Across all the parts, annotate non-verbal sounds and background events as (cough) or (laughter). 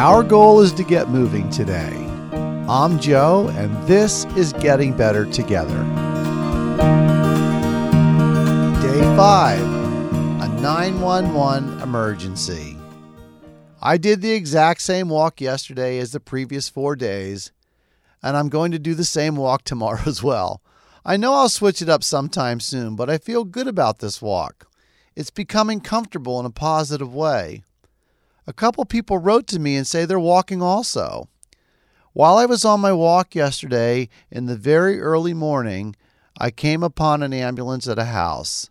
Our goal is to get moving today. I'm Joe, and this is Getting Better Together. Day 5 A 911 Emergency. I did the exact same walk yesterday as the previous four days, and I'm going to do the same walk (laughs) tomorrow as well. I know I'll switch it up sometime soon, but I feel good about this walk. It's becoming comfortable in a positive way. A couple people wrote to me and say they're walking also. While I was on my walk yesterday in the very early morning, I came upon an ambulance at a house.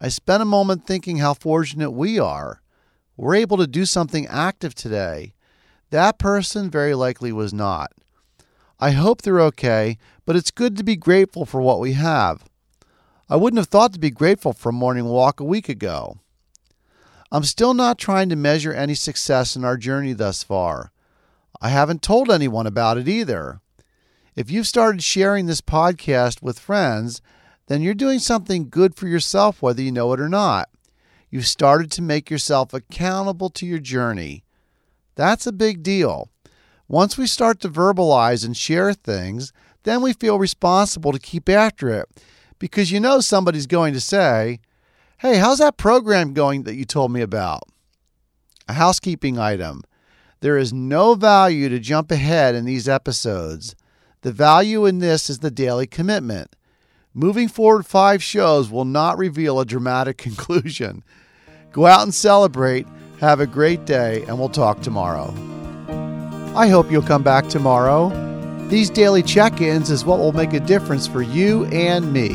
I spent a moment thinking how fortunate we are. We're able to do something active today. That person very likely was not. I hope they're okay, but it's good to be grateful for what we have. I wouldn't have thought to be grateful for a morning walk a week ago. I'm still not trying to measure any success in our journey thus far. I haven't told anyone about it either. If you've started sharing this podcast with friends, then you're doing something good for yourself, whether you know it or not. You've started to make yourself accountable to your journey. That's a big deal. Once we start to verbalize and share things, then we feel responsible to keep after it because you know somebody's going to say, Hey, how's that program going that you told me about? A housekeeping item. There is no value to jump ahead in these episodes. The value in this is the daily commitment. Moving forward five shows will not reveal a dramatic (laughs) conclusion. Go out and celebrate. Have a great day, and we'll talk tomorrow. I hope you'll come back tomorrow. These daily check ins is what will make a difference for you and me.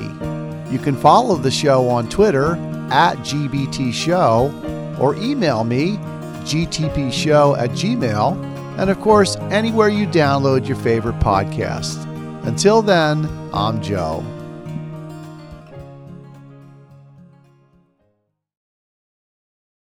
You can follow the show on Twitter at GBT Show or email me gbtshow at gmail and of course anywhere you download your favorite podcast. Until then, I'm Joe.